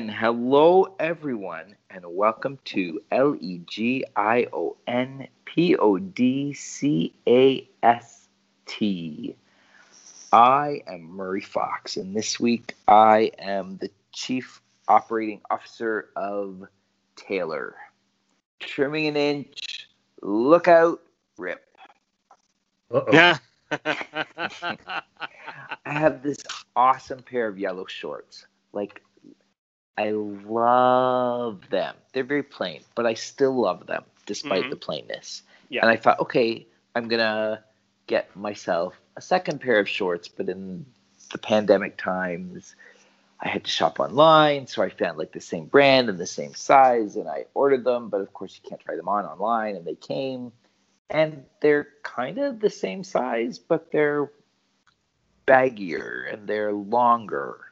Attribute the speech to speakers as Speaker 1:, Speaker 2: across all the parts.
Speaker 1: right then. Hello, everyone, and welcome to L E G I O N P O D C A S T. I am Murray Fox, and this week I am the Chief Operating Officer of Taylor. Trimming an inch, look out, rip.
Speaker 2: Yeah.
Speaker 1: I have this awesome pair of yellow shorts. Like, I love them. They're very plain, but I still love them despite
Speaker 2: Mhm.
Speaker 1: the plainness.
Speaker 2: Yeah.
Speaker 1: And I thought, okay, I'm gonna get myself a second pair of shorts, but in the pandemic times, I had to shop online, so I found like the same brand and the same size, and I ordered them. But of course, you can't try them on online, and they came, and they're kind of the same size, but they're baggier and they're longer.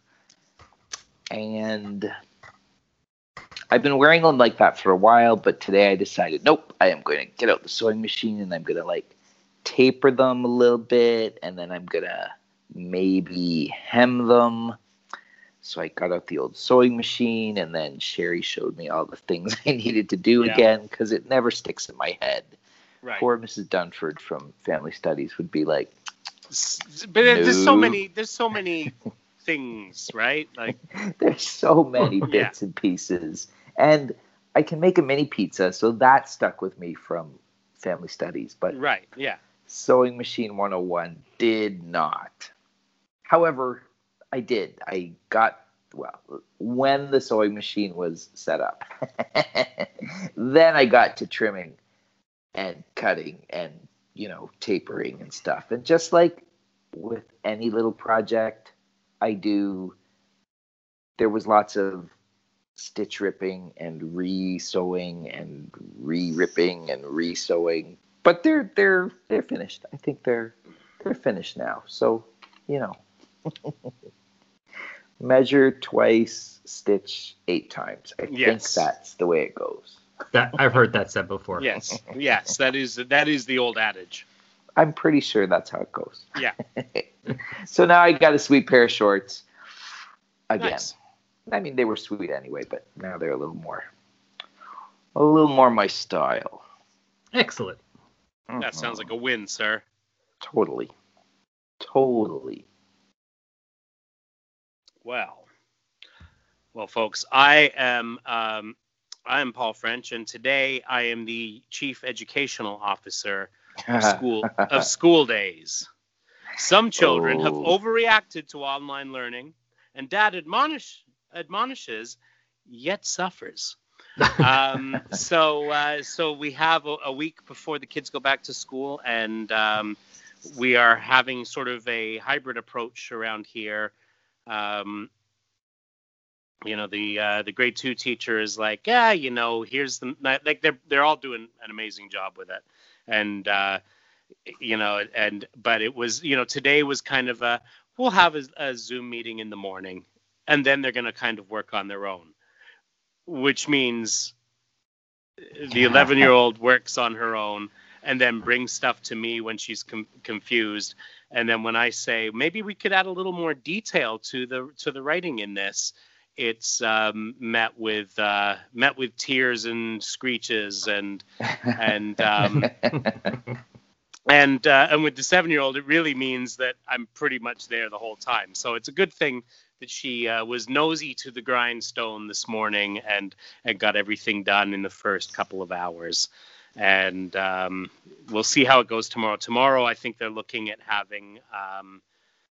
Speaker 1: And I've been wearing them like that for a while, but today I decided, nope, I am going to get out the sewing machine and I'm going to like taper them a little bit and then I'm going to maybe hem them. So I got out the old sewing machine and then Sherry showed me all the things I needed to do
Speaker 2: Yeah.
Speaker 1: again because it never sticks in my head.
Speaker 2: right.
Speaker 1: Poor Mrs. Dunford from Family Studies would be like,
Speaker 2: But there's so many. There's so many things, right? Like,
Speaker 1: There's so many
Speaker 2: Yeah.
Speaker 1: bits and pieces. And I can make a mini pizza, so that stuck with me from family studies, but
Speaker 2: right? Yeah.
Speaker 1: sewing machine 101 did not. However, I did. I got well, when the sewing machine was set up. then I got to trimming and cutting and, you know, tapering and stuff. And just like with any little project I do, there was lots of stitch ripping and re-sewing and re-ripping and re-sewing. But they're they're they're finished. I think they're they're finished now. So, you know. Measure twice, stitch eight times. I think that's the way it goes.
Speaker 3: That I've heard that said before.
Speaker 2: Yes. Yes. That is that is the old adage.
Speaker 1: I'm pretty sure that's how it goes.
Speaker 2: Yeah.
Speaker 1: so now I got a sweet pair of shorts again.
Speaker 2: Nice.
Speaker 1: I mean, they were sweet anyway, but now they're a little more, a little more my style.
Speaker 3: Excellent.
Speaker 2: That sounds like a win, sir.
Speaker 1: totally, totally.
Speaker 2: Well, well, folks, I am um, I am Paul French, and today I am the chief educational officer of school of school days. Some children have
Speaker 1: Oh.
Speaker 2: overreacted to online learning, and Dad admonish admonishes, yet suffers. um, so uh, so we have a, a week before the kids go back to school, and um, we are having sort of a hybrid approach around here. Um, you know, the uh, the grade two teacher is like, yeah, you know, here's the like they're they're all doing an amazing job with it, and uh, you know, and but it was you know today was kind of a we'll have a, a Zoom meeting in the morning, and then they're going to kind of work on their own, which means the 11 year old works on her own and then brings stuff to me when she's com- confused. And then when i say maybe we could add a little more detail to the to the writing in this it's um, met with uh, met with tears and screeches and and um, and uh, and with the seven year old it really means that i'm pretty much there the whole time. So it's a good thing that she uh, was nosy to the grindstone this morning and and got everything done in the first couple of hours. And um, we'll see how it goes tomorrow. Tomorrow i think they're looking at having um,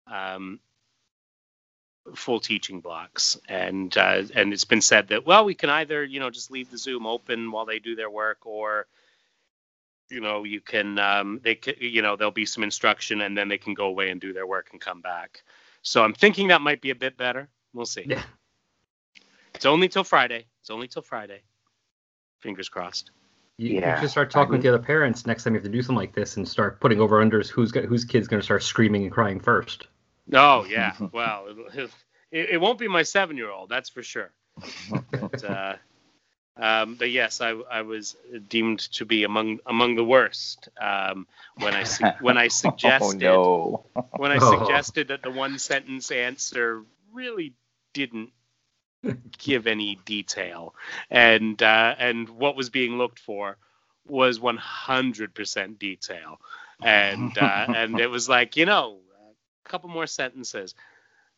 Speaker 2: um, full teaching blocks. And uh, and it's been said that well we can either you know just leave the zoom open while they do their work or you know you can um, they can, you know there'll be some instruction and then they can go away and do their work and come back. So i'm thinking that might be a bit better. We'll see.
Speaker 3: Yeah.
Speaker 2: it's only till friday. It's only till friday. Fingers crossed.
Speaker 3: You, you
Speaker 1: Yeah,
Speaker 3: should start talking
Speaker 1: I
Speaker 3: with the other parents next time you have to do something like this and start putting over unders who's got, whose kid's going to start screaming and crying first.
Speaker 2: oh yeah. Well it, it, it won't be my seven year old that's for sure. But, uh, um, but yes, I, I was deemed to be among among the worst um, when I su- when I suggested
Speaker 1: Oh no.
Speaker 2: when I
Speaker 3: Oh.
Speaker 2: suggested that the one sentence answer really didn't give any detail, and uh, and what was being looked for was 100% detail, and uh, and it was like you know a couple more sentences.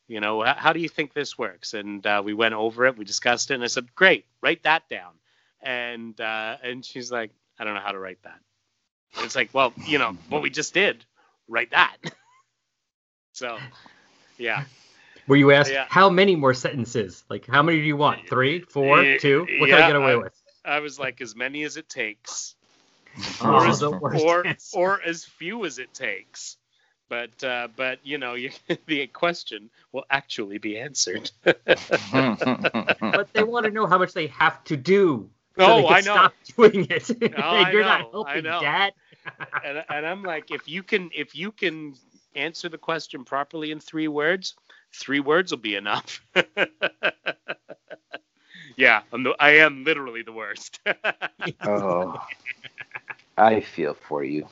Speaker 2: You know, how do you think this works? And uh, we went over it, we discussed it, and I said, "Great, write that down." And uh, and she's like, "I don't know how to write that." And it's like, well, you know, what we just did, write that. so, yeah,
Speaker 3: Were you asked
Speaker 2: Yeah.
Speaker 3: how many more sentences? Like how many do you want? Three, four, two? four, Yeah. What can I get away
Speaker 2: I-
Speaker 3: with?
Speaker 2: I was like, as many as it takes,
Speaker 3: Oh,
Speaker 2: or as, or, or as few as it takes. But uh, but you know, you, the question will actually be answered.
Speaker 3: but they want to know how much they have to do. So
Speaker 2: Oh,
Speaker 3: they can
Speaker 2: I know.
Speaker 3: Stop doing it.
Speaker 2: I
Speaker 3: You're
Speaker 2: know,
Speaker 3: not
Speaker 2: I
Speaker 3: helping,
Speaker 2: know.
Speaker 3: Dad.
Speaker 2: and, and I'm like, if you can if you can answer the question properly in three words, three words will be enough. yeah, I'm the, I am literally the worst.
Speaker 1: oh, I feel for you.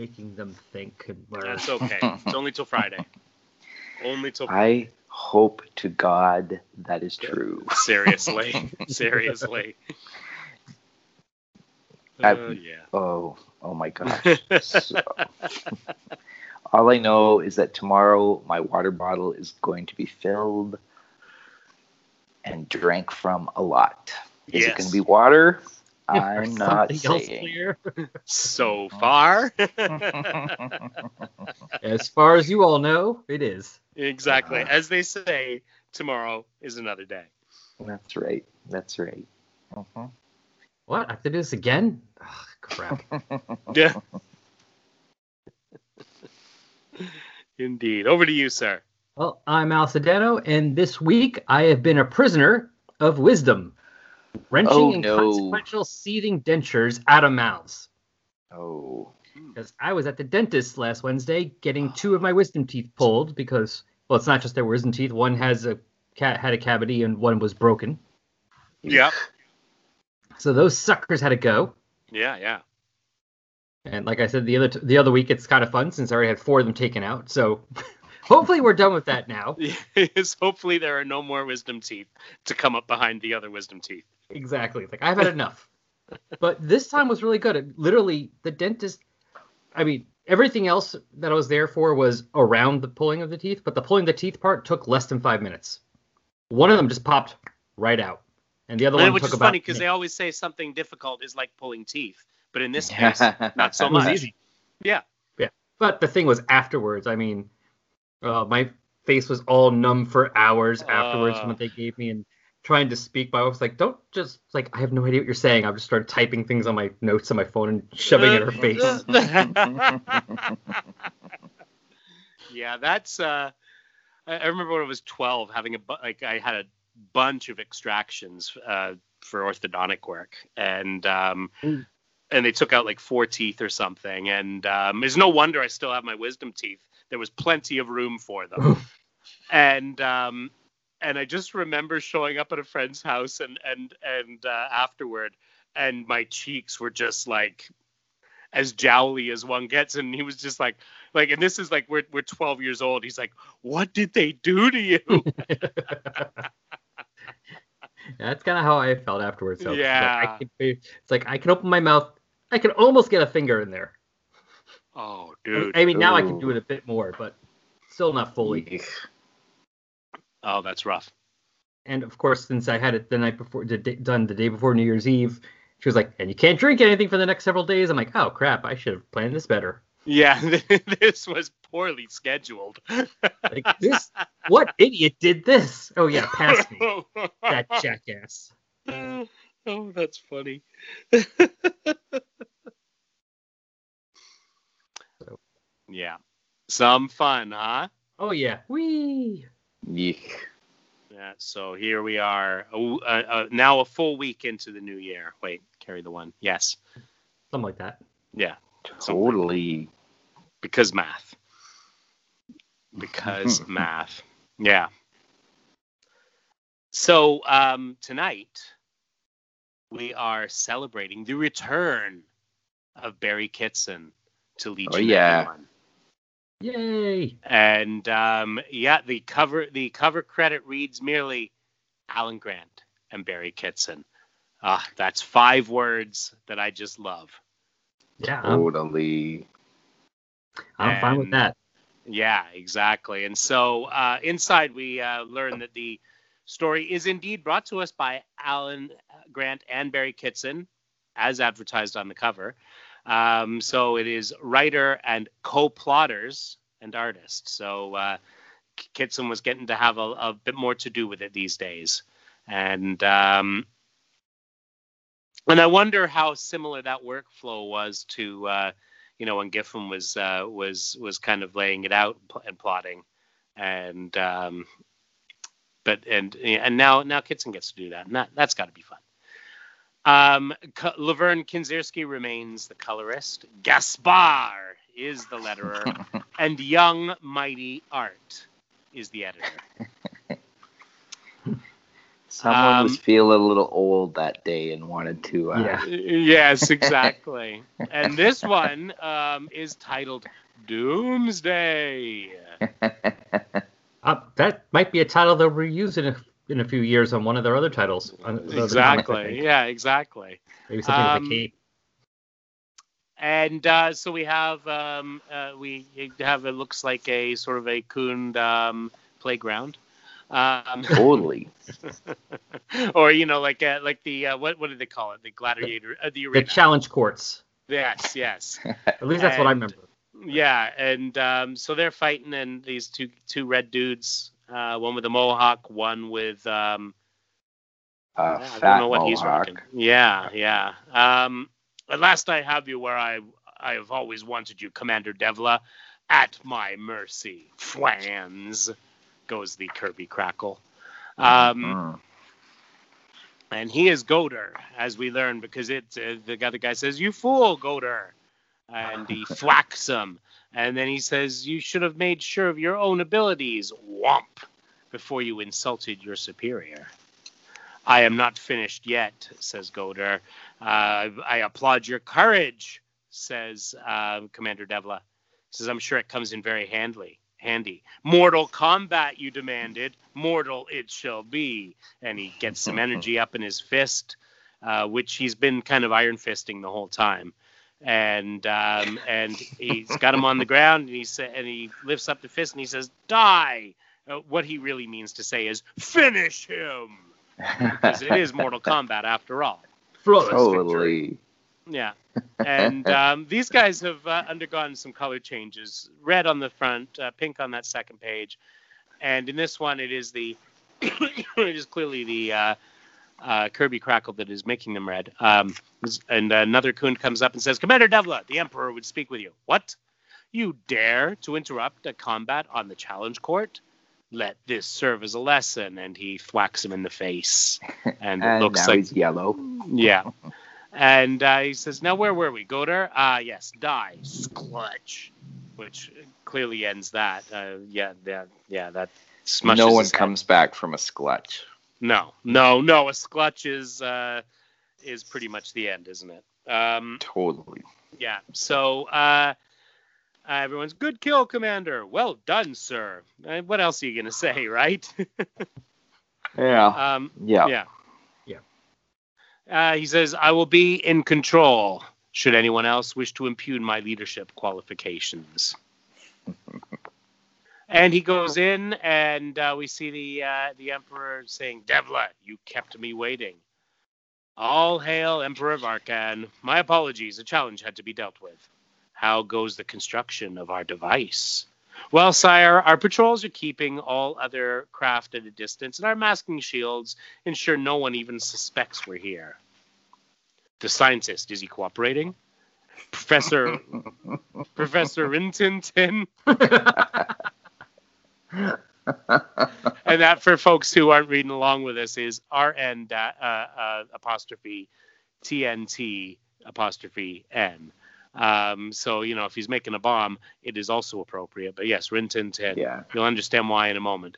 Speaker 3: Making them think and learn.
Speaker 2: That's okay. It's only till Friday. Only till
Speaker 1: I hope to God that is true.
Speaker 2: seriously, seriously.
Speaker 1: I-
Speaker 2: Uh, yeah.
Speaker 1: Oh, oh my gosh. So, all I know is that tomorrow my water bottle is going to be filled and drank from a lot. Is it going to be water?
Speaker 3: Or
Speaker 1: I'm not
Speaker 3: something
Speaker 1: saying.
Speaker 3: clear.
Speaker 2: So far,
Speaker 3: As far as you all know, it is.
Speaker 2: exactly.
Speaker 1: Uh-huh.
Speaker 2: As they say, tomorrow is another day.
Speaker 1: That's right. That's right. Mhm.
Speaker 3: What? I have to do this again? Ugh, crap.
Speaker 2: Yeah. Indeed. Over to you, sir.
Speaker 3: well, I'm Al Sedano, and this week I have been a prisoner of wisdom, wrenching
Speaker 1: Oh,
Speaker 3: and
Speaker 1: no.
Speaker 3: consequential seething dentures out of mouths.
Speaker 1: Oh. Hmm.
Speaker 3: Because I was at the dentist last Wednesday getting two of my wisdom teeth pulled because, well, it's not just their wisdom teeth. One has a cat had a cavity and one was broken.
Speaker 2: Yeah.
Speaker 3: So those suckers had to go.
Speaker 2: Yeah, yeah.
Speaker 3: And like I said the other t- the other week, it's kind of fun since I already had four of them taken out. So hopefully we're done with that now.
Speaker 2: Yes, hopefully there are no more wisdom teeth to come up behind the other wisdom teeth.
Speaker 3: Exactly. Like I've had enough. But this time was really good. It, literally, the dentist. I mean, everything else that I was there for was around the pulling of the teeth, but the pulling the teeth part took less than five minutes. One of them just popped right out, and the other
Speaker 2: And
Speaker 3: one
Speaker 2: which
Speaker 3: took
Speaker 2: is
Speaker 3: about.
Speaker 2: funny because they always say something difficult is like pulling teeth, but in this case, not so much.
Speaker 3: easy.
Speaker 2: Yeah.
Speaker 3: Yeah. But the thing was afterwards. I mean, uh, my face was all numb for hours afterwards
Speaker 2: Uh.
Speaker 3: from what they gave me, and trying to speak. My wife was like, "Don't just like I have no idea what you're saying." I've just started typing things on my notes on my phone and shoving it in her face.
Speaker 2: yeah, that's. Uh, I, I remember when I was 12, having a bu- like I had a bunch of extractions uh, for orthodontic work, and um,
Speaker 3: Mm.
Speaker 2: and they took out like four teeth or something, and um, it's no wonder I still have my wisdom teeth. There was plenty of room for them, and um, and I just remember showing up at a friend's house and and and uh, afterward, and my cheeks were just like as jowly as one gets, and he was just like like, and this is like we're we're 12 years old. He's like, what did they do to you?
Speaker 3: That's kind of how I felt afterwards. So, it's like,
Speaker 2: Yeah.
Speaker 3: I could, it's like I can open my mouth. I can almost get a finger in there.
Speaker 2: oh, dude.
Speaker 3: I mean, now I can do it a bit more, but still not fully.
Speaker 2: Oh, that's rough.
Speaker 3: And of course, since I had it the night before, the day, done the day before New Year's Eve, she was like, "And you can't drink anything for the next several days." I'm like, "Oh crap! I should have planned this better."
Speaker 2: Yeah, this was poorly scheduled.
Speaker 3: Like this, what idiot did this? Oh yeah, pass me, that jackass.
Speaker 2: oh, that's funny.
Speaker 3: So-
Speaker 2: yeah, some fun, huh?
Speaker 3: Oh yeah, wee.
Speaker 1: Eek.
Speaker 2: Yeah. So here we are, uh, uh, now a full week into the new year. Wait, carry the one. Yes.
Speaker 3: Something like that.
Speaker 2: Yeah.
Speaker 1: Totally.
Speaker 2: because math. Because math. Yeah. So um, tonight we are celebrating the return of Barry Kitson to Legion
Speaker 1: Oh, yeah.
Speaker 2: 91.
Speaker 3: Yay!
Speaker 2: And um, yeah, the cover the cover credit reads merely Alan Grant, and Barry Kitson. Ah, that's five words that I just love.
Speaker 3: Yeah, I'm,
Speaker 1: Totally.
Speaker 3: I'm fine with that.
Speaker 2: Yeah, exactly. And so uh, inside, we uh, learn that the story is indeed brought to us by Alan Grant and Barry Kitson, as advertised on the cover. Um, so it is writer and co-plotters and artist. So uh, Kitson was getting to have a, a bit more to do with it these days, and um, and I wonder how similar that workflow was to. Uh, you know, when Giffen was uh, was was kind of laying it out and plotting, and um, but and and now now Kitson gets to do that, and that that's got to be fun. Um, K- Lovern Kindzierski remains the colorist. Gaspar is the letterer, and Young Mighty Art is the editor.
Speaker 1: Someone
Speaker 2: Um,
Speaker 1: was feeling a little old that day and wanted to. Uh,
Speaker 3: Yeah.
Speaker 2: yes, exactly. and this one um, is titled Doomsday.
Speaker 3: Uh, that might be a title they'll reuse in a, in a few years on one of their other titles. on other
Speaker 2: Exactly. Yeah, exactly.
Speaker 3: Maybe something
Speaker 2: Um,
Speaker 3: with a cape.
Speaker 2: And uh, so we have um, uh, we have it looks like a sort of a Khund um, playground, um,
Speaker 1: totally.
Speaker 2: or you know like uh, like the uh, what what do they call it the gladiator uh, the
Speaker 3: The
Speaker 2: arena.
Speaker 3: challenge courts.
Speaker 2: yes, yes.
Speaker 3: At least that's what I remember.
Speaker 2: Yeah, and um, so they're fighting, and these two two red dudes, uh, one with a mohawk, one with um,
Speaker 1: Uh,
Speaker 2: I
Speaker 1: fat
Speaker 2: don't know what
Speaker 1: mohawk.
Speaker 2: he's rocking. Yeah, yeah. Um, at last I have you where I I have always wanted you, Commander Devla, at my mercy. Flans, goes the Kirby crackle. Um,
Speaker 1: Mm.
Speaker 2: and he is Goder, as we learn, because it uh, the other guy says, "You fool, Goder," and he thwacks him, and then he says, "You should have made sure of your own abilities, womp, before you insulted your superior." I am not finished yet, says Goder. Uh, I applaud your courage, says uh, Commander Devla. He says, I'm sure it comes in very handily. Handy. Mortal combat, you demanded. Mortal it shall be. And he gets some energy up in his fist, uh, which he's been kind of iron fisting the whole time. And um, and he's got him on the ground, and he sa- and he lifts up the fist, and he says, "Die." Uh, what he really means to say is, "Finish him." because it is Mortal Kombat after all.
Speaker 3: Flawless victory.
Speaker 1: totally.
Speaker 2: Yeah, and um, these guys have uh, undergone some color changes: red on the front, uh, pink on that second page, and in this one, it is the it is clearly the uh, uh, Kirby Crackle that is making them red. Um, and another Khund comes up and says, "Commander Devla, the Emperor would speak with you." What? You dare to interrupt a combat on the challenge court? Let this serve as a lesson. And he thwacks him in the face, and it looks
Speaker 1: now
Speaker 2: like
Speaker 1: he's yellow.
Speaker 2: yeah. And uh, he says, Now, where were we? Goder? Ah, yes, die. Sklutch. Which clearly ends that. Uh, yeah, yeah, yeah, that smushes
Speaker 1: no one comes back from a sklutch.
Speaker 2: No, no, no. A sklutch is, uh, is pretty much the end, isn't it? Um,
Speaker 1: Totally.
Speaker 2: yeah. So uh, uh, everyone's good kill, Commander. Well done, sir. Uh, what else are you going to say, right?
Speaker 1: Yeah.
Speaker 2: um,
Speaker 1: yeah.
Speaker 2: Yeah.
Speaker 3: Yeah.
Speaker 2: Uh, he says, I will be in control should anyone else wish to impugn my leadership qualifications. And he goes in, and uh, we see the uh, the Emperor saying, Devla, you kept me waiting. All hail, Emperor Varkan. My apologies, a challenge had to be dealt with. How goes the construction of our device? Well, sire, our patrols are keeping all other craft at a distance, and our masking shields ensure no one even suspects we're here. The scientist, is he cooperating? Professor Professor Rintintin? and that for folks who aren't reading along with us is RN da- uh, uh, apostrophe TNT apostrophe N. Um, so you know if he's making a bomb, it is also appropriate. But yes, Rintintin.
Speaker 1: Yeah.
Speaker 2: You'll understand why in a moment.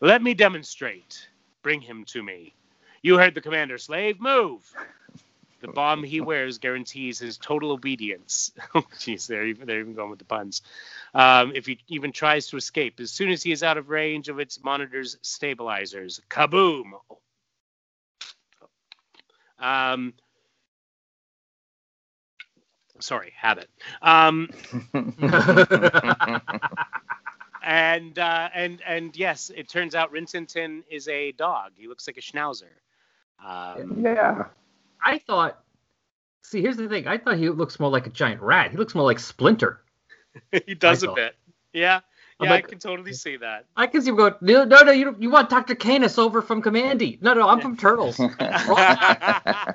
Speaker 2: Let me demonstrate. Bring him to me. You heard the commander, slave. Move. The bomb he wears guarantees his total obedience. Oh, Jeez, they're even, they're even going with the puns. Um, if he even tries to escape, as soon as he is out of range of its monitor's stabilizers, kaboom! Um, sorry, habit. Um, and uh, and and yes, it turns out Rintintin is a dog. He looks like a schnauzer. Um,
Speaker 1: yeah.
Speaker 3: I thought. See, here's the thing. I thought he looks more like a giant rat. He looks more like Splinter.
Speaker 2: he does a bit. Yeah,
Speaker 3: I'm
Speaker 2: yeah,
Speaker 3: like-
Speaker 2: I can totally see that.
Speaker 3: I can see him going, no, no, no, you, you want Dr. Canis over from Commandy. No, no, I'm from Turtles.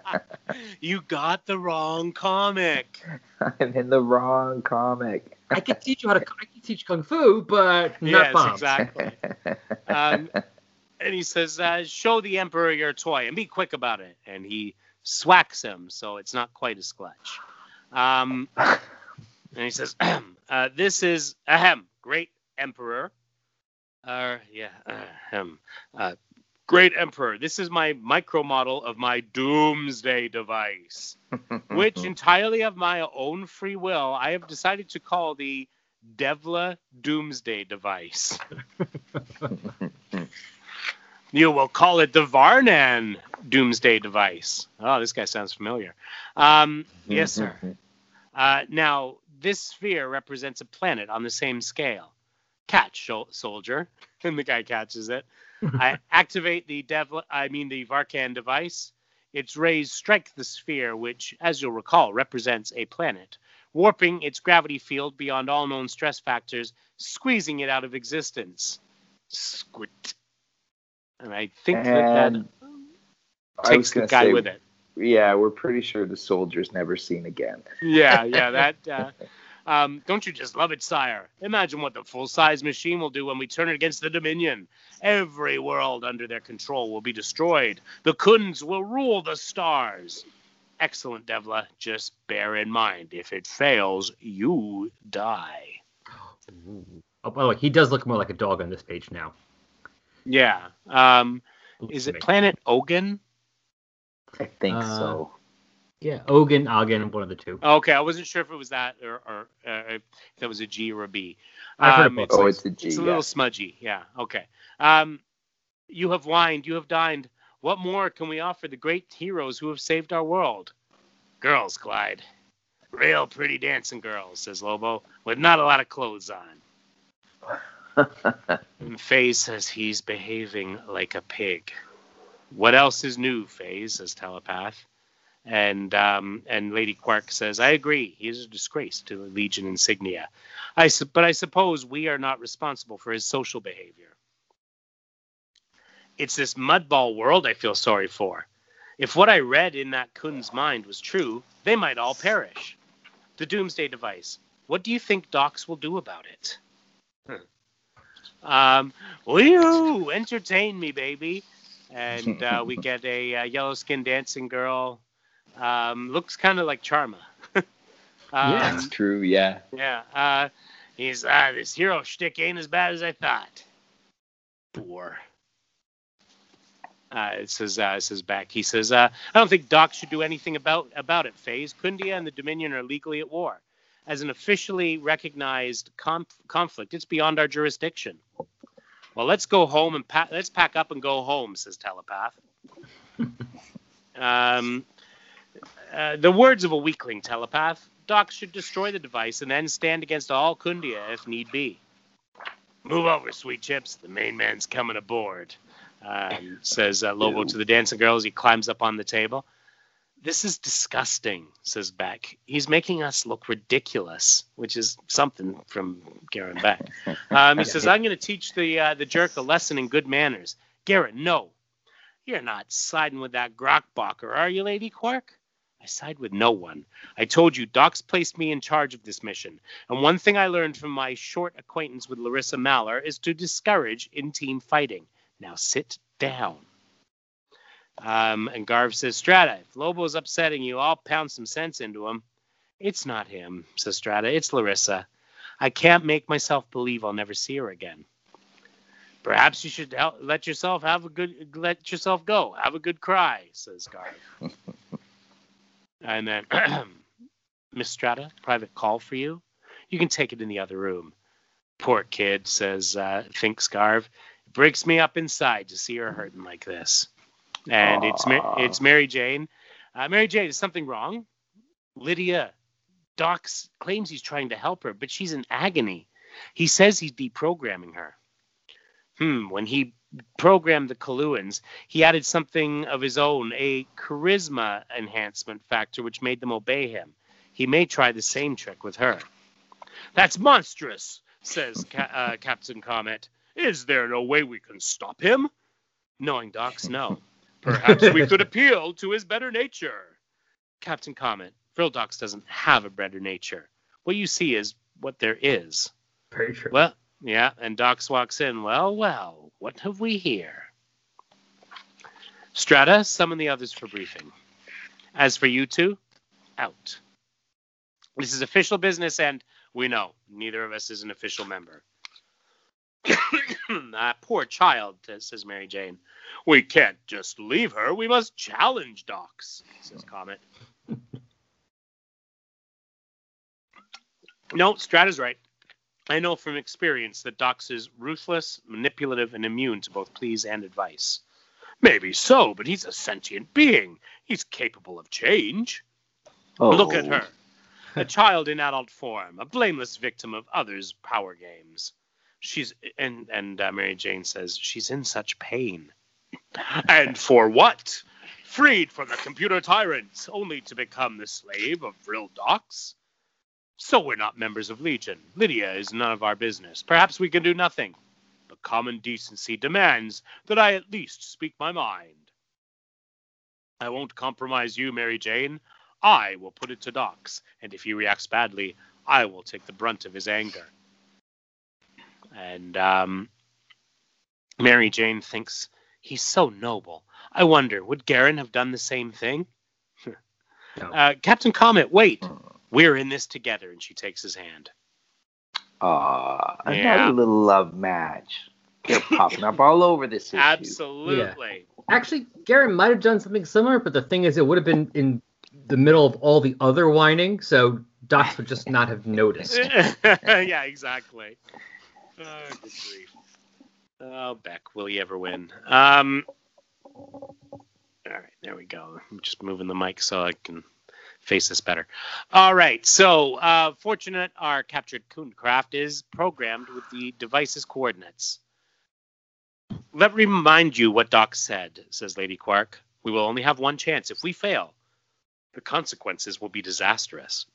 Speaker 2: you got the wrong comic.
Speaker 1: I'm in the wrong comic.
Speaker 3: I can teach you how to, I can teach Kung Fu, but not
Speaker 2: yes,
Speaker 3: bombs.
Speaker 2: exactly. Um, and he says, uh, "Show the emperor your toy and be quick about it." And he swacks him, so it's not quite as clutch. Um, and he says, uh, "This is ahem, great emperor." Uh, yeah, ahem, uh, great emperor. This is my micro model of my doomsday device, which entirely of my own free will, I have decided to call the Devla Doomsday device. you will call it the Varkan Doomsday device. Oh, this guy sounds familiar. Um, yes, sir. Uh, now, this sphere represents a planet on the same scale. Catch, soldier. And the guy catches it. I activate the Devla, I mean the Varkan device. Its rays strike the sphere, which, as you'll recall, represents a planet, warping its gravity field beyond all known stress factors, squeezing it out of existence. Squid. And I think that
Speaker 1: And
Speaker 2: that
Speaker 1: I
Speaker 2: takes the guy
Speaker 1: say,
Speaker 2: with it.
Speaker 1: Yeah, we're pretty sure the soldier's never seen again.
Speaker 2: Yeah, yeah, that. Uh, um, don't you just love it, sire? Imagine what the full-size machine will do when we turn it against the Dominion. Every world under their control will be destroyed. The Khunds will rule the stars. Excellent, Devla. Just bear in mind, if it fails, you die.
Speaker 3: Oh, by the way, he does look more like a dog on this page now.
Speaker 2: Yeah. Um, is it. Planet Ogan?
Speaker 1: I think
Speaker 3: Uh,
Speaker 1: so.
Speaker 3: Yeah, Ogan, Ogan, one of the two.
Speaker 2: Okay, I wasn't sure if it was that or, or uh, if that was a G or a B.
Speaker 3: I've heard
Speaker 2: Um,
Speaker 3: both
Speaker 2: it's
Speaker 1: Oh,
Speaker 2: like-
Speaker 1: it's a G.
Speaker 2: It's a
Speaker 1: yeah.
Speaker 2: little smudgy. Yeah. Okay. Um, you have wined. You have dined. What more can we offer the great heroes who have saved our world? Girls, Clyde. Real pretty dancing girls, says Lobo, with not a lot of clothes on. Faye says he's behaving like a pig. What else is new, Faye, says Telepath. And um, and Lady Quark says, I agree. He is a disgrace to the Legion insignia. I su- but I suppose we are not responsible for his social behavior. It's this mudball world I feel sorry for. If what I read in that Khund's mind was true, they might all perish. The Doomsday device. What do you think Dox will do about it? Hmm. Um, woo! Entertain me, baby. And uh, we get a uh, yellow skinned dancing girl. Um, looks kind of like Charma. um,
Speaker 3: Yeah.
Speaker 1: That's true. Yeah.
Speaker 2: yeah. Uh, he's uh, this hero shtick ain't as bad as I thought. Bore. Uh, it says uh, it says back. He says, uh, "I don't think Dox should do anything about about it. Phase Khundia and the Dominion are legally at war. As an officially recognized conf- conflict, it's beyond our jurisdiction." Well, let's go home and pa- let's pack up and go home, says Telepath. um, uh, the words of a weakling telepath. Dox should destroy the device and then stand against all Khundia if need be. Move over, sweet chips. The main man's coming aboard, um, says uh, Lobo to the dancing girl as he climbs up on the table. This is disgusting, says Bek. He's making us look ridiculous, which is something from Garryn Bek. Um, he says, I'm going to teach the uh, the jerk a lesson in good manners. Garryn, no. You're not siding with that Grokbacher, are you, Lady Quark? I side with no one. I told you, Dox's placed me in charge of this mission. And one thing I learned from my short acquaintance with Lyrissa Mallor is to discourage in team fighting. Now sit down. Um, and Garv says, Strata, if Lobo's upsetting you, I'll pound some sense into him. It's not him, says Strata. It's Lyrissa. I can't make myself believe I'll never see her again. Perhaps you should hel- let yourself have a good let yourself go. Have a good cry, says Garv. and then Miss Strata, private call for you. You can take it in the other room. Poor kid, says uh, thinks Garv. It breaks me up inside to see her hurting like this. And it's Ma-
Speaker 1: Aw.
Speaker 2: it's Mary Jane. Uh, Mary Jane, is something wrong? Lydia, Doc claims he's trying to help her, but she's in agony. He says he's deprogramming her. Hmm, when he programmed the Coluans, he added something of his own, a charisma enhancement factor, which made them obey him. He may try the same trick with her. That's monstrous, says Ca- uh, Captain Comet. Is there no way we can stop him? Knowing Dox, no. Perhaps we could appeal to his better nature. Captain Comet, Vril Dox doesn't have a better nature. What you see is what there is.
Speaker 3: Very true.
Speaker 2: Well, yeah, and Dox walks in. Well, well, what have we here? Strata, summon the others for briefing. As for you two, out. This is official business, and we know neither of us is an official member. that poor child, says Mary Jane. We can't just leave her. We must challenge Dox, says Comet. no, Strata's right. I know from experience that Dox is ruthless, manipulative, and immune to both pleas and advice. Maybe so, but he's a sentient being. He's capable of change.
Speaker 1: Oh,
Speaker 2: Look at oh. her. A child in adult form, a blameless victim of others' power games. She's and and uh, Mary Jane says she's in such pain. and for what? Freed from the computer tyrants, only to become the slave of Vril Dox? So we're not members of Legion. Lydia is none of our business. Perhaps we can do nothing. But common decency demands that I at least speak my mind. I won't compromise you, Mary Jane. I will put it to Dox, and if he reacts badly, I will take the brunt of his anger. And um, Mary Jane thinks he's so noble. I wonder, would Garryn have done the same thing?
Speaker 3: No.
Speaker 2: uh, Captain Comet, wait. We're in this together. And she takes his hand.
Speaker 1: Aw,
Speaker 2: Yeah.
Speaker 1: another little love match. They're popping up all over this issue.
Speaker 2: Absolutely.
Speaker 3: Actually, Garen might have done something similar, but the thing is, it would have been in the middle of all the other whining, so Dox would just not have noticed.
Speaker 2: yeah, exactly. Oh, good grief. Oh, Bek, will you ever win? Um, all right, there we go. I'm just moving the mic so I can face this better. All right, so uh, fortunate our captured Khundcraft is programmed with the device's coordinates. Let me remind you what Dox said, says Lady Quark. We will only have one chance. If we fail, the consequences will be disastrous.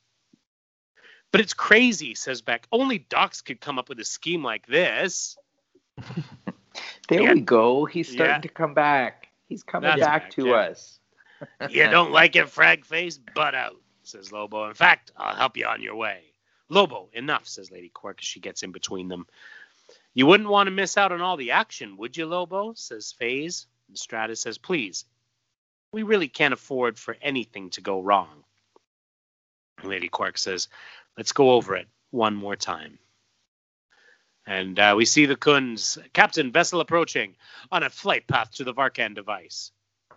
Speaker 2: But it's crazy, says Bek. Only Dox could come up with a scheme like this.
Speaker 1: There
Speaker 2: Yeah.
Speaker 1: we go. He's starting
Speaker 2: Yeah.
Speaker 1: to come back. He's coming
Speaker 2: That's
Speaker 1: back
Speaker 2: back,
Speaker 1: to
Speaker 2: yeah.
Speaker 1: us.
Speaker 2: You don't like it, frag face? Butt out, says Lobo. In fact, I'll help you on your way. Lobo, enough, says Lady Quark as she gets in between them. You wouldn't want to miss out on all the action, would you, Lobo? says Phase. And Stratus says, please. We really can't afford for anything to go wrong. Lady Quark says, let's go over it one more time. And uh, we see the Khunds. Captain, vessel approaching on a flight path to the Varkan device.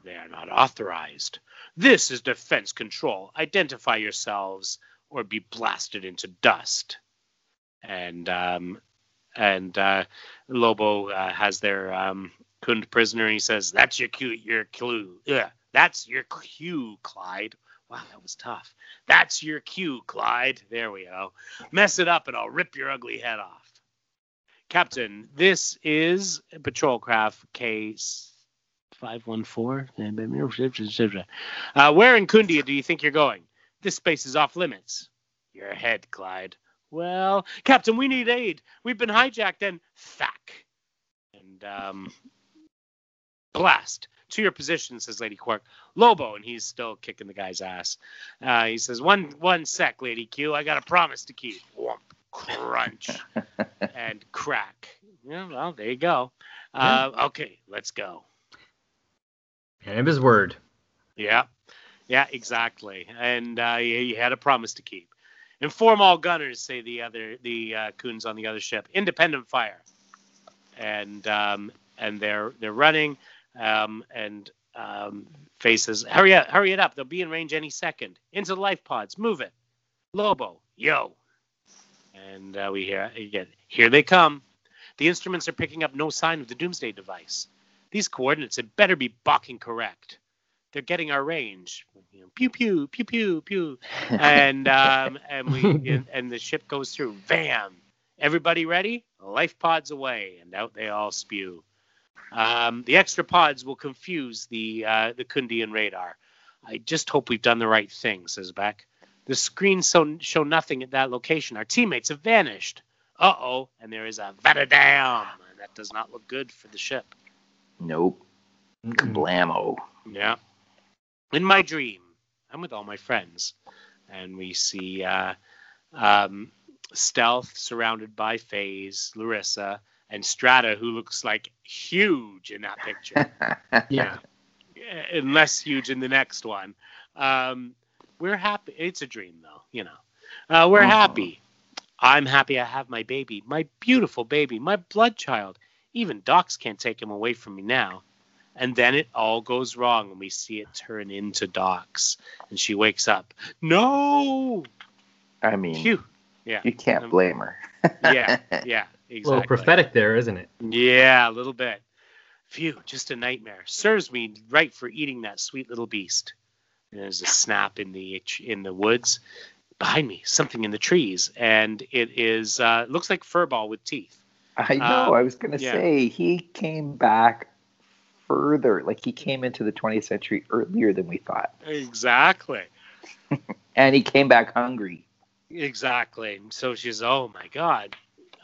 Speaker 2: They are not authorized. This is defense control. Identify yourselves or be blasted into dust. And um, and uh, Lobo uh, has their um, Khund prisoner. And he says, "That's your cue. Your clue. Yeah, that's your cue, Clyde." Wow, that was tough. That's your cue, Clyde. There we go. Mess it up, and I'll rip your ugly head off. Captain, this is patrol craft case 514. Uh, where in Khundia do you think you're going? This space is off limits. Your head, Clyde. Well, Captain, we need aid. We've been hijacked and thack. And um, blast. To your position, says Lady Quark. Lobo, and he's still kicking the guy's ass. Uh, he says, "One, one sec, Lady Q. I got a promise to keep." Whomp, crunch, and crack. Yeah, well, there you go. Uh, okay, let's go.
Speaker 3: And of his word.
Speaker 2: Yeah, yeah, exactly. And uh, he, he had a promise to keep. Inform all gunners, say the other the uh, Khunds on the other ship. Independent fire. And um, and they're they're running. Um, and um, faces, hurry up, hurry it up. They'll be in range any second. Into the life pods, move it. Lobo, yo. And uh, we hear again. Here they come. The instruments are picking up no sign of the Doomsday device. These coordinates had better be balking correct. they're getting our range. You know, pew pew pew pew pew, and um, and we and the ship goes through. Bam! Everybody ready? Life pods away, and out they all spew. Um, the extra pods will confuse the uh, the Khundian radar. I just hope we've done the right thing, says Bek. The screens so, show nothing at that location. Our teammates have vanished. Uh oh, and there is a Vatadam. That does not look good for the ship.
Speaker 1: Nope. Blammo.
Speaker 2: Yeah. In my dream, I'm with all my friends, and we see uh, um, Stealth surrounded by Phase, Lyrissa, and Strata, who looks like huge in that picture.
Speaker 3: Yeah.
Speaker 2: and less huge in the next one. Um, we're happy. It's a dream, though, you know. Uh, we're
Speaker 1: Mhm.
Speaker 2: happy. I'm happy I have my baby, my beautiful baby, my blood child. Even Dox can't take him away from me now. And then it all goes wrong, and we see it turn into Dox. And she wakes up. No!
Speaker 1: I mean,
Speaker 2: Phew. Yeah.
Speaker 1: you can't
Speaker 2: Um,
Speaker 1: blame her.
Speaker 2: Yeah. Yeah.
Speaker 3: A little prophetic there, isn't it?
Speaker 2: Yeah, a little bit. Phew, just a nightmare. Serves me right for eating that sweet little beast. And there's a snap in the in the woods behind me, something in the trees, and it is uh, looks like furball with teeth.
Speaker 1: I know.
Speaker 2: Um,
Speaker 1: I was gonna
Speaker 2: yeah.
Speaker 1: say he came back further. Like he came into the 20th century earlier than we thought,
Speaker 2: Exactly.
Speaker 1: and he came back hungry.
Speaker 2: Exactly. So she's, oh my god.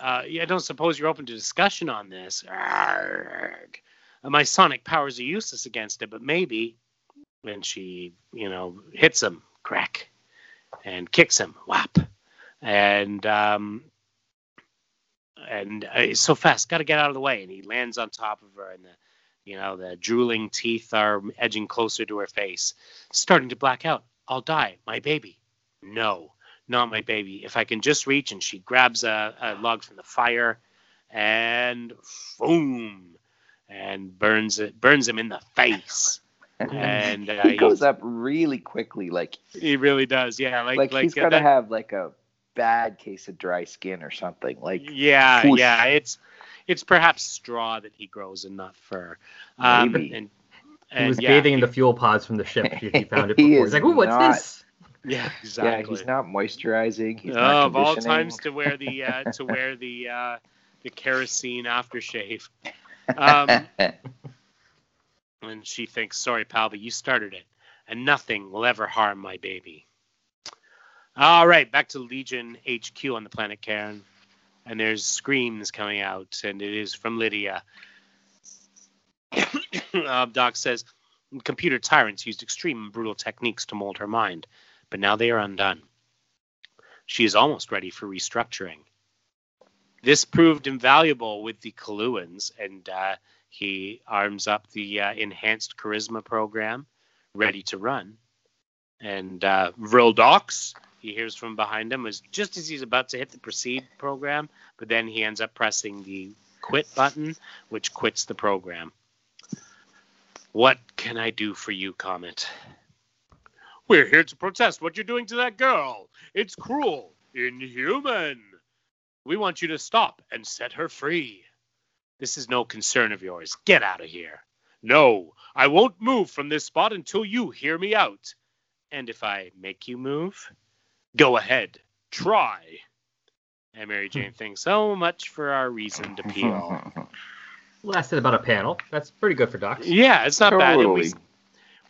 Speaker 2: Uh, I don't suppose you're open to discussion on this. Arrgh. My sonic powers are useless against it, but maybe. And she, you know, hits him, crack, and kicks him, whap, and um, and uh, so fast, got to get out of the way, and he lands on top of her, and the, you know, the drooling teeth are edging closer to her face, starting to black out. I'll die, my baby. No, not my baby. If I can just reach, and she grabs a, a log from the fire, and boom, and burns it, burns him in the face. And uh,
Speaker 1: he goes
Speaker 2: he's-
Speaker 1: up really quickly. Like
Speaker 2: He really does, yeah. Like,
Speaker 1: like,
Speaker 2: like,
Speaker 1: he's
Speaker 2: uh,
Speaker 1: gonna
Speaker 2: that-
Speaker 1: have like a bad case of dry skin or something. Like
Speaker 2: yeah,
Speaker 1: whoosh.
Speaker 2: yeah. It's it's perhaps straw that he grows and not fur. Um,
Speaker 1: Maybe.
Speaker 2: And,
Speaker 3: He was
Speaker 2: yeah,
Speaker 3: bathing in the fuel pods from the ship. He found it
Speaker 1: He
Speaker 3: before,
Speaker 1: is
Speaker 3: he's like, "Ooh, what's
Speaker 1: not-
Speaker 3: this?"
Speaker 2: Yeah, exactly.
Speaker 1: yeah, he's not moisturizing. He's
Speaker 2: oh,
Speaker 1: not
Speaker 2: of all times to wear the uh, to wear the uh, the kerosene aftershave. Um, and she thinks, "Sorry, pal, but you started it, and nothing will ever harm my baby." All right, back to Legion HQ on the planet Cairn, and there's screams coming out, and it is from Lydia. uh, Dox says, "Computer tyrants used extreme and brutal techniques to mold her mind, but now they are undone. She is almost ready for restructuring." This proved invaluable with the Coluans, and uh, he arms up the uh, enhanced charisma program, ready to run. And uh, Vril Dox, he hears from behind him, is just as he's about to hit the proceed program, but then he ends up pressing the quit button, which quits the program. What can I do for you, Comet? We're here to protest what you're doing to that girl. It's cruel, inhuman. We want you to stop and set her free. This is no concern of yours. Get out of here. No, I won't move from this spot until you hear me out. And if I make you move, go ahead, try. And Mary hmm. Jane thinks, so much for our reasoned appeal.
Speaker 3: Lasted about a panel. That's pretty good for Dox.
Speaker 2: yeah, it's not bad. And we,
Speaker 1: Totally.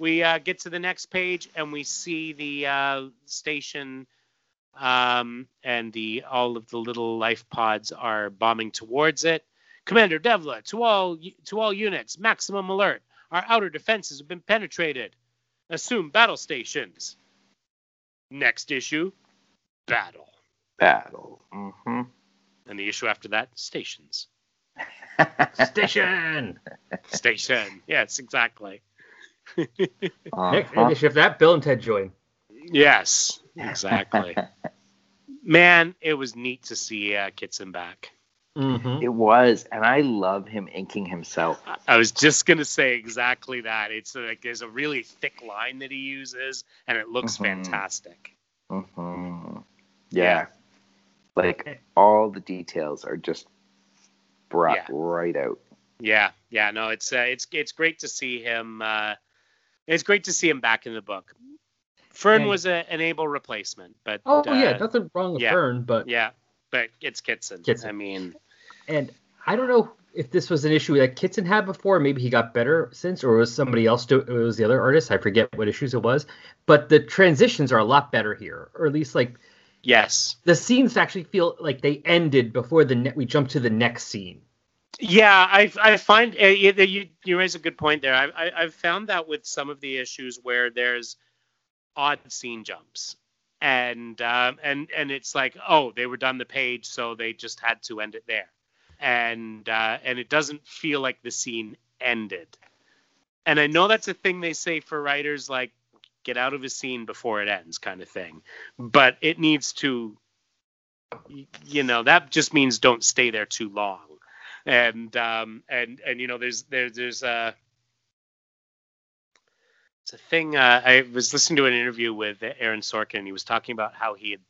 Speaker 2: We uh, get to the next page and we see the uh, station um, and the all of the little life pods are bombing towards it. Commander Devla, to all to all units, maximum alert. Our outer defenses have been penetrated. Assume battle stations. Next issue, battle.
Speaker 1: Battle. Mm-hmm.
Speaker 2: And the issue after that, stations.
Speaker 3: Station.
Speaker 2: Station. yes, exactly.
Speaker 3: Next
Speaker 1: Uh-huh.
Speaker 3: issue of that, Bill and Ted join.
Speaker 2: Yes, exactly. Man, it was neat to see uh, Kitson back.
Speaker 3: Mm-hmm.
Speaker 1: It was, and I love him inking himself.
Speaker 2: I- I was just gonna say exactly that. It's like there's a really thick line that he uses, and it looks
Speaker 1: Mhm.
Speaker 2: fantastic.
Speaker 1: hmm
Speaker 2: Yeah.
Speaker 1: Yeah. Like all the details are just brought
Speaker 2: Yeah.
Speaker 1: right out.
Speaker 2: Yeah, yeah, no, it's uh, it's it's great to see him. Uh, It's great to see him back in the book. Fern
Speaker 3: And-
Speaker 2: was a, an able replacement, but
Speaker 3: Oh
Speaker 2: uh,
Speaker 3: yeah, nothing wrong with
Speaker 2: yeah.
Speaker 3: Fern, but
Speaker 2: yeah, but it's Kitson.
Speaker 3: Kitson.
Speaker 2: I mean,
Speaker 3: and I don't know if this was an issue that Kitson had before. Maybe he got better since, or was somebody else do it was the other artist. I forget what issues it was, but the transitions are a lot better here, or at least like
Speaker 2: yes,
Speaker 3: the scenes actually feel like they ended before the ne- we jump to the next scene.
Speaker 2: Yeah, I I find uh, you you raise a good point there. I, I I've found that with some of the issues where there's odd scene jumps, and um, and and it's like oh they were done the page so they just had to end it there, and uh, and it doesn't feel like the scene ended, and I know that's a thing they say for writers like get out of a scene before it ends kind of thing, but it needs to, you know that just means don't stay there too long and um and and you know there's there's there's a it's a thing uh, I was listening to an interview with Aaron Sorkin he was talking about how he had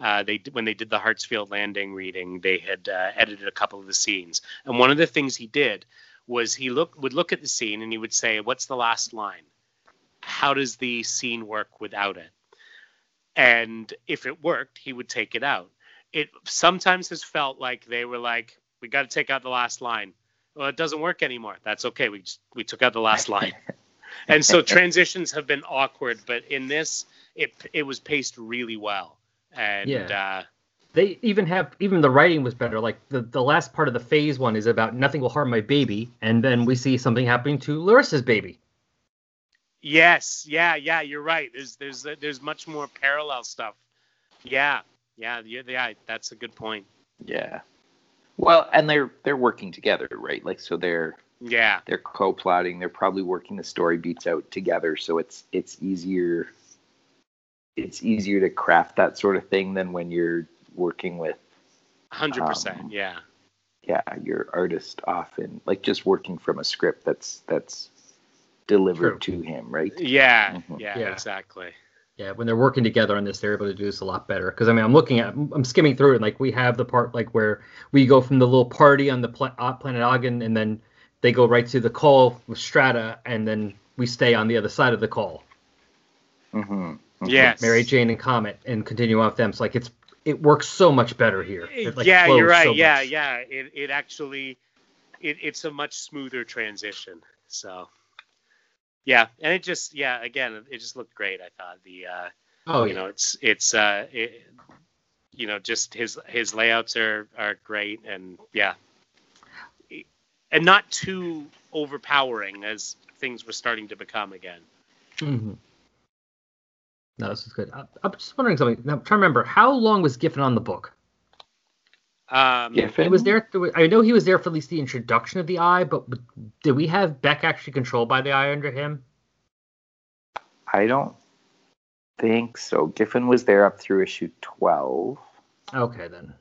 Speaker 2: uh, they when they did the Hartsfield Landing reading they had uh, edited a couple of the scenes. And one of the things he did was he look would look at the scene and he would say what's the last line? How does the scene work without it? And if it worked he would take it out. It sometimes has felt like they were like we got to take out the last line. Well, it doesn't work anymore. That's okay. We just we took out the last line. and so transitions have been awkward, but in this it it was paced really well. And uh
Speaker 3: They even have even the writing was better. Like the the last part of the phase one is about nothing will harm my baby, and then we see something happening to Lyrissa's baby.
Speaker 2: yes, yeah, yeah, you're right. There's there's there's much more parallel stuff. Yeah. Yeah, yeah, yeah that's a good point.
Speaker 1: Yeah. Well, and they're they're working together, right? Like so they're
Speaker 2: Yeah.
Speaker 1: they're co-plotting. They're probably working the story beats out together, so it's it's easier. It's easier to craft that sort of thing than when you're working with
Speaker 2: 100%.
Speaker 1: Um,
Speaker 2: yeah.
Speaker 1: yeah your artist often like just working from a script that's that's delivered to him, right?
Speaker 2: Yeah,
Speaker 1: Mhm.
Speaker 2: yeah,
Speaker 3: Yeah.
Speaker 2: exactly.
Speaker 3: Yeah, when they're working together on this, they're able to do this a lot better. Because I mean, I'm looking at, I'm skimming through it, and like we have the part like where we go from the little party on the pla- uh, planet Ogden, and then they go right to the call with Strata, and then we stay on the other side of the call,
Speaker 1: Mm-hmm.
Speaker 2: Yes.
Speaker 3: Mary Jane and Comet, and continue off them. So like it's it works so much better here. It, like,
Speaker 2: yeah, you're right.
Speaker 3: so
Speaker 2: yeah,
Speaker 3: much.
Speaker 2: yeah. It it actually it, it's a much smoother transition. So yeah, and it just yeah, again, it just looked great. I thought the uh,
Speaker 3: Oh
Speaker 2: you
Speaker 3: yeah.
Speaker 2: know it's it's uh it, you know just his his layouts are are great and yeah, and not too overpowering as things were starting to become again.
Speaker 3: Mm-hmm. No, this is good. I, I'm just wondering something. Now, I'm trying to remember how long was Giffen on the book?
Speaker 2: Um,
Speaker 1: Giffen?
Speaker 3: He was there. I know he was there for at least the introduction of the eye, but did we have Bek actually controlled by the eye under him?
Speaker 1: I don't think so. Giffen was there up through issue twelve,
Speaker 3: Okay, then.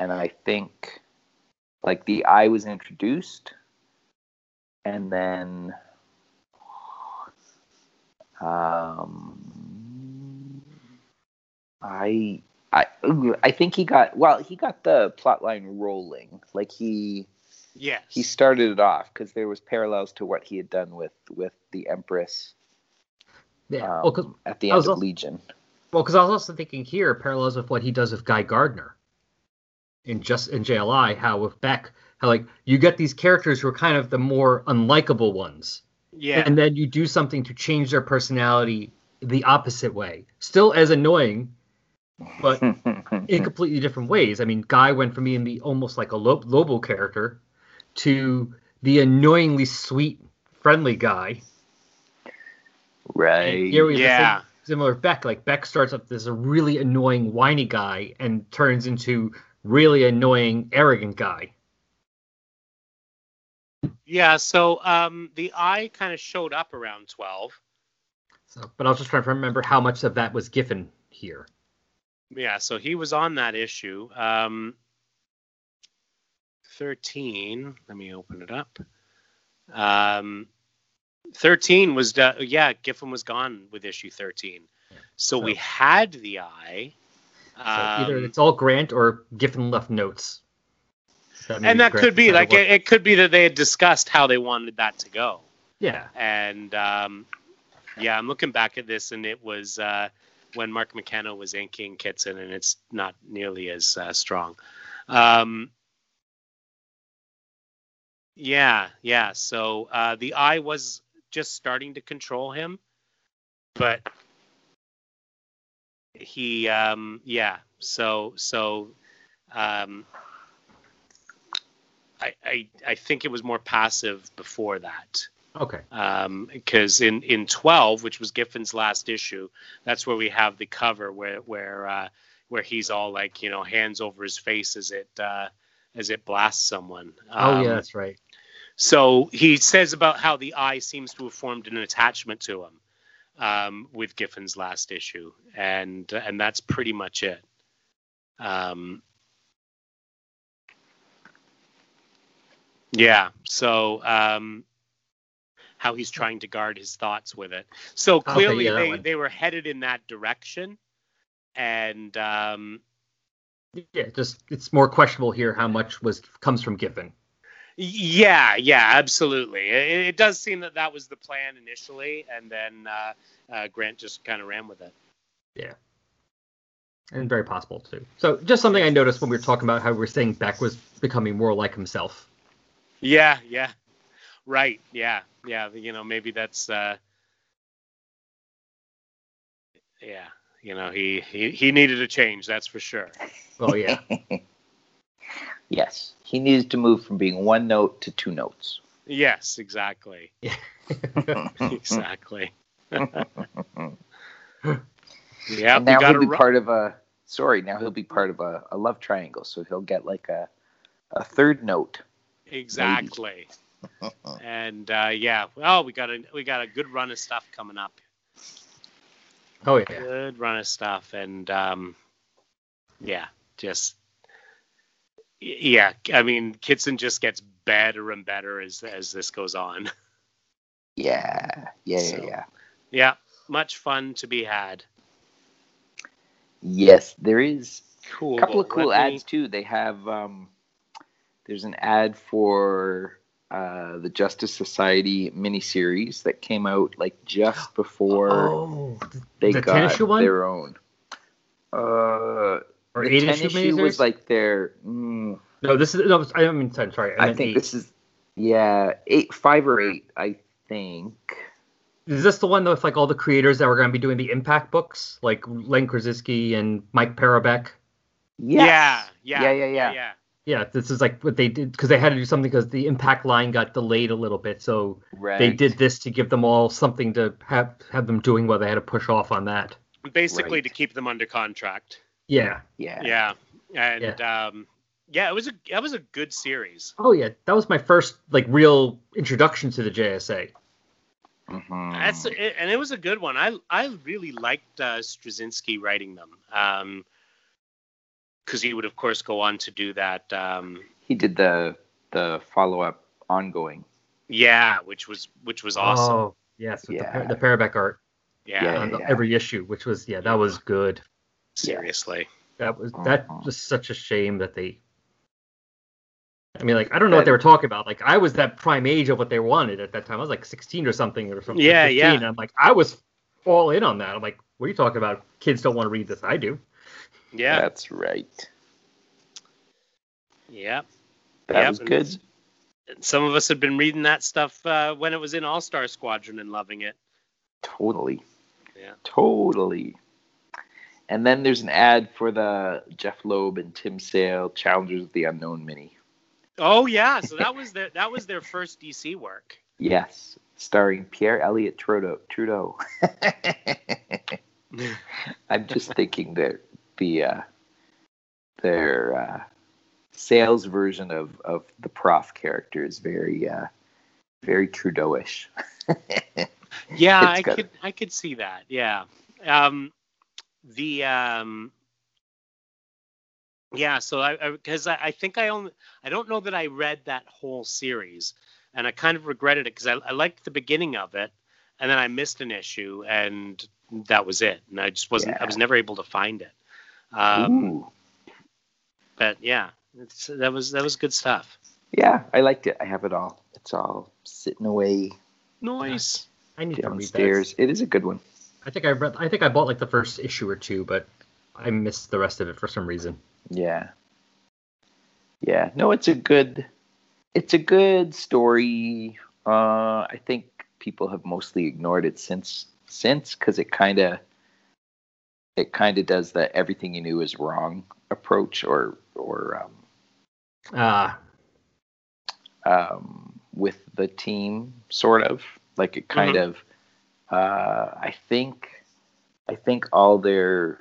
Speaker 1: and I think like the eye was introduced, and then um, I I I think he got well. He got the plot line rolling. Like he
Speaker 2: yeah,
Speaker 1: he started it off because there was parallels to what he had done with with the Empress
Speaker 3: Yeah.
Speaker 1: um,
Speaker 3: well, because
Speaker 1: at the end of
Speaker 3: also-
Speaker 1: Legion.
Speaker 3: well, 'cause I was also thinking here parallels with what he does with Guy Gardner in just in JLI. How with Bek, how like you get these characters who are kind of the more unlikable ones,
Speaker 2: yeah.
Speaker 3: and then you do something to change their personality the opposite way. Still as annoying, but in completely different ways. I mean, Guy went from being the almost like a Lo- Lobo character to the annoyingly sweet, friendly guy.
Speaker 1: right.
Speaker 3: And here we
Speaker 2: Yeah.
Speaker 3: same- similar with Bek. Like Bek starts up as a really annoying, whiny guy and turns into really annoying, arrogant guy.
Speaker 2: Yeah, so um, the eye kind of showed up around 12.
Speaker 3: So, but I was just trying to remember how much of that was Giffen here.
Speaker 2: Yeah, so he was on that issue. Um, 13, let me open it up. Um, 13 was, do- yeah, Giffen was gone with issue 13. So, we had the eye.
Speaker 3: So either
Speaker 2: Um,
Speaker 3: it's all Grant or Giffen left notes. So
Speaker 2: and that
Speaker 3: Grant
Speaker 2: could be like it, it could be that they had discussed how they wanted that to go.
Speaker 3: Yeah.
Speaker 2: And um, yeah, I'm looking back at this, and it was uh, when Mark McKenna was inking Kitson, and it's not nearly as uh, strong. Um, yeah, yeah. So uh, the eye was just starting to control him, but he, um, yeah. So so um, I, I I think it was more passive before that
Speaker 3: Okay.
Speaker 2: because in in 12 which was Giffen's last issue that's where we have the cover where where uh, where he's all like you know hands over his face as it uh, as it blasts someone
Speaker 3: oh
Speaker 2: Um,
Speaker 3: yeah, that's right.
Speaker 2: so he says about how the eye seems to have formed an attachment to him um, with Giffen's last issue and and that's pretty much it um, yeah so um, how he's trying to guard his thoughts with it. So clearly
Speaker 3: yeah,
Speaker 2: they, they were headed in that direction. And um,
Speaker 3: Yeah, just it's more questionable here how much was comes from Giffen.
Speaker 2: yeah, yeah, absolutely. It, it does seem that that was the plan initially, and then uh, uh, Grant just kind of ran with it.
Speaker 3: Yeah, and very possible too. So just something I noticed when we were talking about how we were saying Bek was becoming more like himself.
Speaker 2: Yeah, yeah, right. Yeah, yeah. You know, maybe that's. Uh, yeah, you know, he, he he needed a change. That's for sure.
Speaker 3: Oh yeah.
Speaker 1: yes, he needs to move from being one note to two notes.
Speaker 2: Yes, exactly. exactly. yeah,
Speaker 1: and now he'll
Speaker 2: to
Speaker 1: be part of a. Sorry, now he'll be part of a, a love triangle, so he'll get like a a third note.
Speaker 2: exactly. and uh, yeah, well, we got a we got a good run of stuff coming up.
Speaker 3: Oh yeah.
Speaker 2: Good run of stuff, and um, yeah, just yeah. I mean, Kitson just gets better and better as as this goes on.
Speaker 1: Yeah, yeah, yeah,
Speaker 2: So-
Speaker 1: yeah.
Speaker 2: yeah, much fun to be had.
Speaker 1: Yes, there is
Speaker 2: Cool.
Speaker 1: a couple of cool
Speaker 2: Let me-
Speaker 1: ads too. They have um, there's an ad for uh, the Justice Society miniseries that came out like just before
Speaker 3: Oh,
Speaker 1: they
Speaker 3: the
Speaker 1: got
Speaker 3: one?
Speaker 1: their own. Uh,
Speaker 3: or
Speaker 1: the
Speaker 3: eight issue
Speaker 1: issue was like their. Mm,
Speaker 3: no, this is no. I mean ten. Sorry, I,
Speaker 1: I think
Speaker 3: eight.
Speaker 1: this is yeah eight five or eight. I think.
Speaker 3: Is this the one with like all the creators that were going to be doing the Impact books, like Len Strazewski and Mike Parobeck?
Speaker 1: Yes.
Speaker 2: Yeah, yeah,
Speaker 1: yeah, yeah, yeah.
Speaker 2: yeah.
Speaker 3: Yeah, this is like what they did because they had to do something because the Impact line got delayed a little bit, so
Speaker 1: Right.
Speaker 3: they did this to give them all something to have have them doing while they had to push off on that.
Speaker 2: Basically,
Speaker 1: Right.
Speaker 2: to keep them under contract.
Speaker 3: Yeah.
Speaker 1: Yeah.
Speaker 2: Yeah, and um, yeah, it was a that was a good series.
Speaker 3: Oh yeah, that was my first like real introduction to the JSA.
Speaker 1: Mhm.
Speaker 2: That's it, and it was a good one. I I really liked uh, Strazewski writing them. Um, because he would of course go on to do that. Um,
Speaker 1: He did the the follow up ongoing.
Speaker 2: yeah, which was which was awesome.
Speaker 3: Oh yes, with
Speaker 1: Yeah.
Speaker 3: the, Par- the Parobeck art
Speaker 2: yeah,
Speaker 1: Yeah.
Speaker 3: on the, every issue, which was yeah, that was good.
Speaker 2: seriously.
Speaker 3: That was that
Speaker 1: Uh-huh.
Speaker 3: was such a shame that they. I mean, like I don't know what they were talking about. Like I was that prime age of what they wanted at that time. I was like 16 or something or something.
Speaker 2: Yeah,
Speaker 3: 15,
Speaker 2: yeah.
Speaker 3: And I'm like, I was all in on that. I'm like, what are you talking about? Kids don't want to read this. I do.
Speaker 2: Yeah,
Speaker 1: That's right.
Speaker 2: yeah.
Speaker 1: That
Speaker 2: Yep,
Speaker 1: was
Speaker 2: and
Speaker 1: good.
Speaker 2: Some of us had been reading that stuff uh, when it was in All Star Squadron and loving it.
Speaker 1: Totally.
Speaker 2: Yeah.
Speaker 1: Totally. And then there's an ad for the Jeph Loeb and Tim Sale Challengers of the Unknown mini.
Speaker 2: Oh yeah, so that was their that was their first DC work.
Speaker 1: Yes, starring Pierre Elliott Trudeau. Trudeau. I'm just thinking that the uh, their uh, Sale's version of, of the prof character is very uh, very Trudeauish.
Speaker 2: Yeah, I could I could see that. Yeah. Um the um yeah, so I because I, I, think I only I don't know that I read that whole series and I kind of regretted it because I, I liked the beginning of it and then I missed an issue and that was it and I just wasn't I was never able to find it. Um, but yeah, it's, that was that was good stuff.
Speaker 1: Yeah, I liked it. I have it all. It's all sitting away
Speaker 2: Nice.
Speaker 3: I need to read
Speaker 1: Downstairs. It is a good one.
Speaker 3: I think I read. I think I bought like the first issue or two, but I missed the rest of it for some reason.
Speaker 1: Yeah. Yeah. No, it's a good it's a good story. Uh I think people have mostly ignored it since since cuz it kind of it kind of does the everything you knew is wrong approach or or um
Speaker 3: Ah,
Speaker 1: um, with the team, sort of. Like it kind of. Uh, I think, I think all their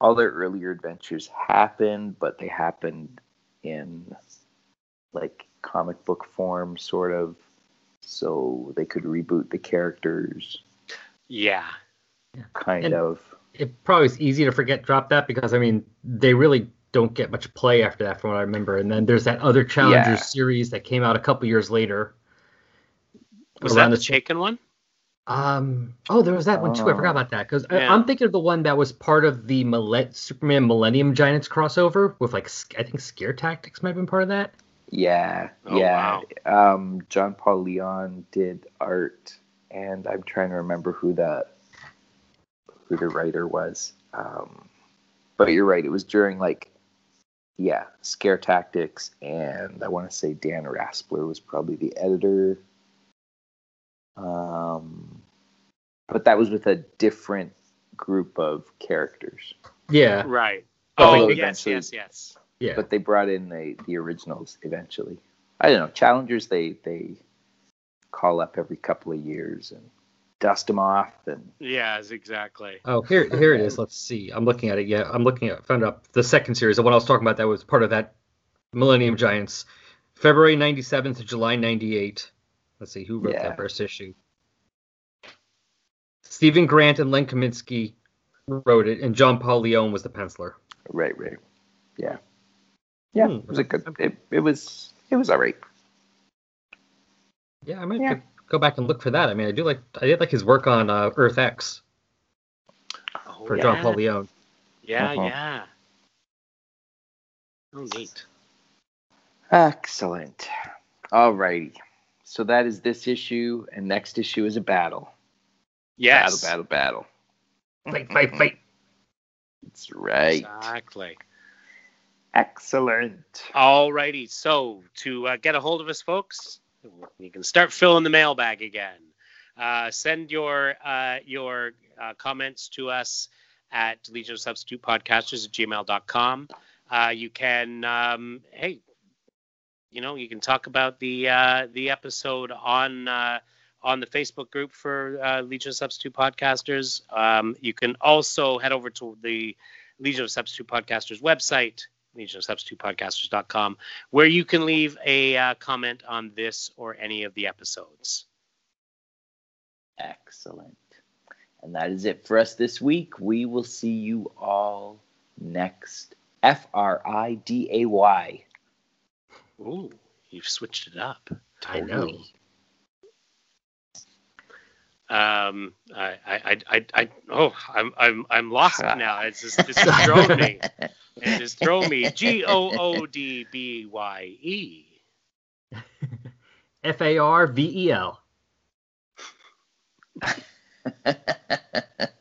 Speaker 1: all their earlier adventures happened, but they happened in like comic book form, sort of, so they could reboot the characters,
Speaker 2: Yeah.
Speaker 1: kind
Speaker 3: And-
Speaker 1: of.
Speaker 3: It probably was easy to forget drop that because I mean they really don't get much play after that from what I remember. And then there's that other Challenger
Speaker 1: Yeah.
Speaker 3: series that came out a couple years later.
Speaker 2: Was that the
Speaker 3: the-
Speaker 2: Chaykin one?
Speaker 3: Um. Oh, there was that one too. I
Speaker 1: Oh.
Speaker 3: forgot about that because
Speaker 2: Yeah.
Speaker 3: I'm thinking of the one that was part of the Millet- Superman Millennium Giants crossover with like I think Scare Tactics might have been part of that.
Speaker 1: Yeah,
Speaker 2: Oh,
Speaker 1: yeah. Um, John Paul Leon did art, and I'm trying to remember who the who the writer was. Um, but you're right; it was during like, yeah, Scare Tactics, and I want to say Dan Raspler was probably the editor. Um, but that was with a different group of characters.
Speaker 3: Yeah.
Speaker 2: Right.
Speaker 1: But
Speaker 2: Oh, yes, yes, yes.
Speaker 3: Yeah.
Speaker 1: But they brought in the the originals eventually. I don't know. Challengers they they call up every couple of years and dust them off and
Speaker 2: Yes, exactly.
Speaker 3: Oh, here, here it is. Let's see. I'm looking at it. Yeah, I'm looking at. Found up the second series. The one I was talking about that was part of that Millennium Giants, February '97 to July '98. Let's see who wrote
Speaker 1: Yeah.
Speaker 3: that first issue. Stephen Grant and Len Kaminski wrote it, and John Paul Leon was the penciler.
Speaker 1: right, right. Yeah. Yeah,
Speaker 3: Hmm.
Speaker 1: it was a good it, it was it was all right.
Speaker 3: Yeah, I might
Speaker 1: Yeah.
Speaker 3: go- go back and look for that. I mean, I do like I did like his work on uh, Earth X
Speaker 2: Oh,
Speaker 3: for
Speaker 2: yeah.
Speaker 3: John Paul Leon.
Speaker 2: Yeah,
Speaker 1: Uh-huh.
Speaker 2: yeah. Oh, neat.
Speaker 1: Excellent. All righty. So that is this issue, and next issue is a battle.
Speaker 2: Yes.
Speaker 1: Battle, battle, battle.
Speaker 3: Fight, fight, fight.
Speaker 1: That's right.
Speaker 2: Exactly.
Speaker 1: Excellent.
Speaker 2: Alrighty. So to uh, get a hold of us, folks, you can start filling the mailbag again. Uh, send your uh, your uh, comments to us at Legion of Substitute Podcasters at gmail.com. Uh, you can, um, hey, you know, you can talk about the uh, the episode on uh, on the Facebook group for uh, Legion of Substitute Podcasters. Um, you can also head over to the Legion of Substitute Podcasters website, legionofsubstitutepodcasters.com, where you can leave a uh, comment on this or any of the episodes.
Speaker 1: Excellent. And that is it for us this week. We will see you all next. F R I D A Y.
Speaker 2: Ooh, you've switched it up.
Speaker 3: I know.
Speaker 2: Um, I, I, I, I, I oh, I'm, I'm, I'm lost now. It's just, it's just thrown me. It just thrown me. G O O D B Y E.
Speaker 3: F A R V E L.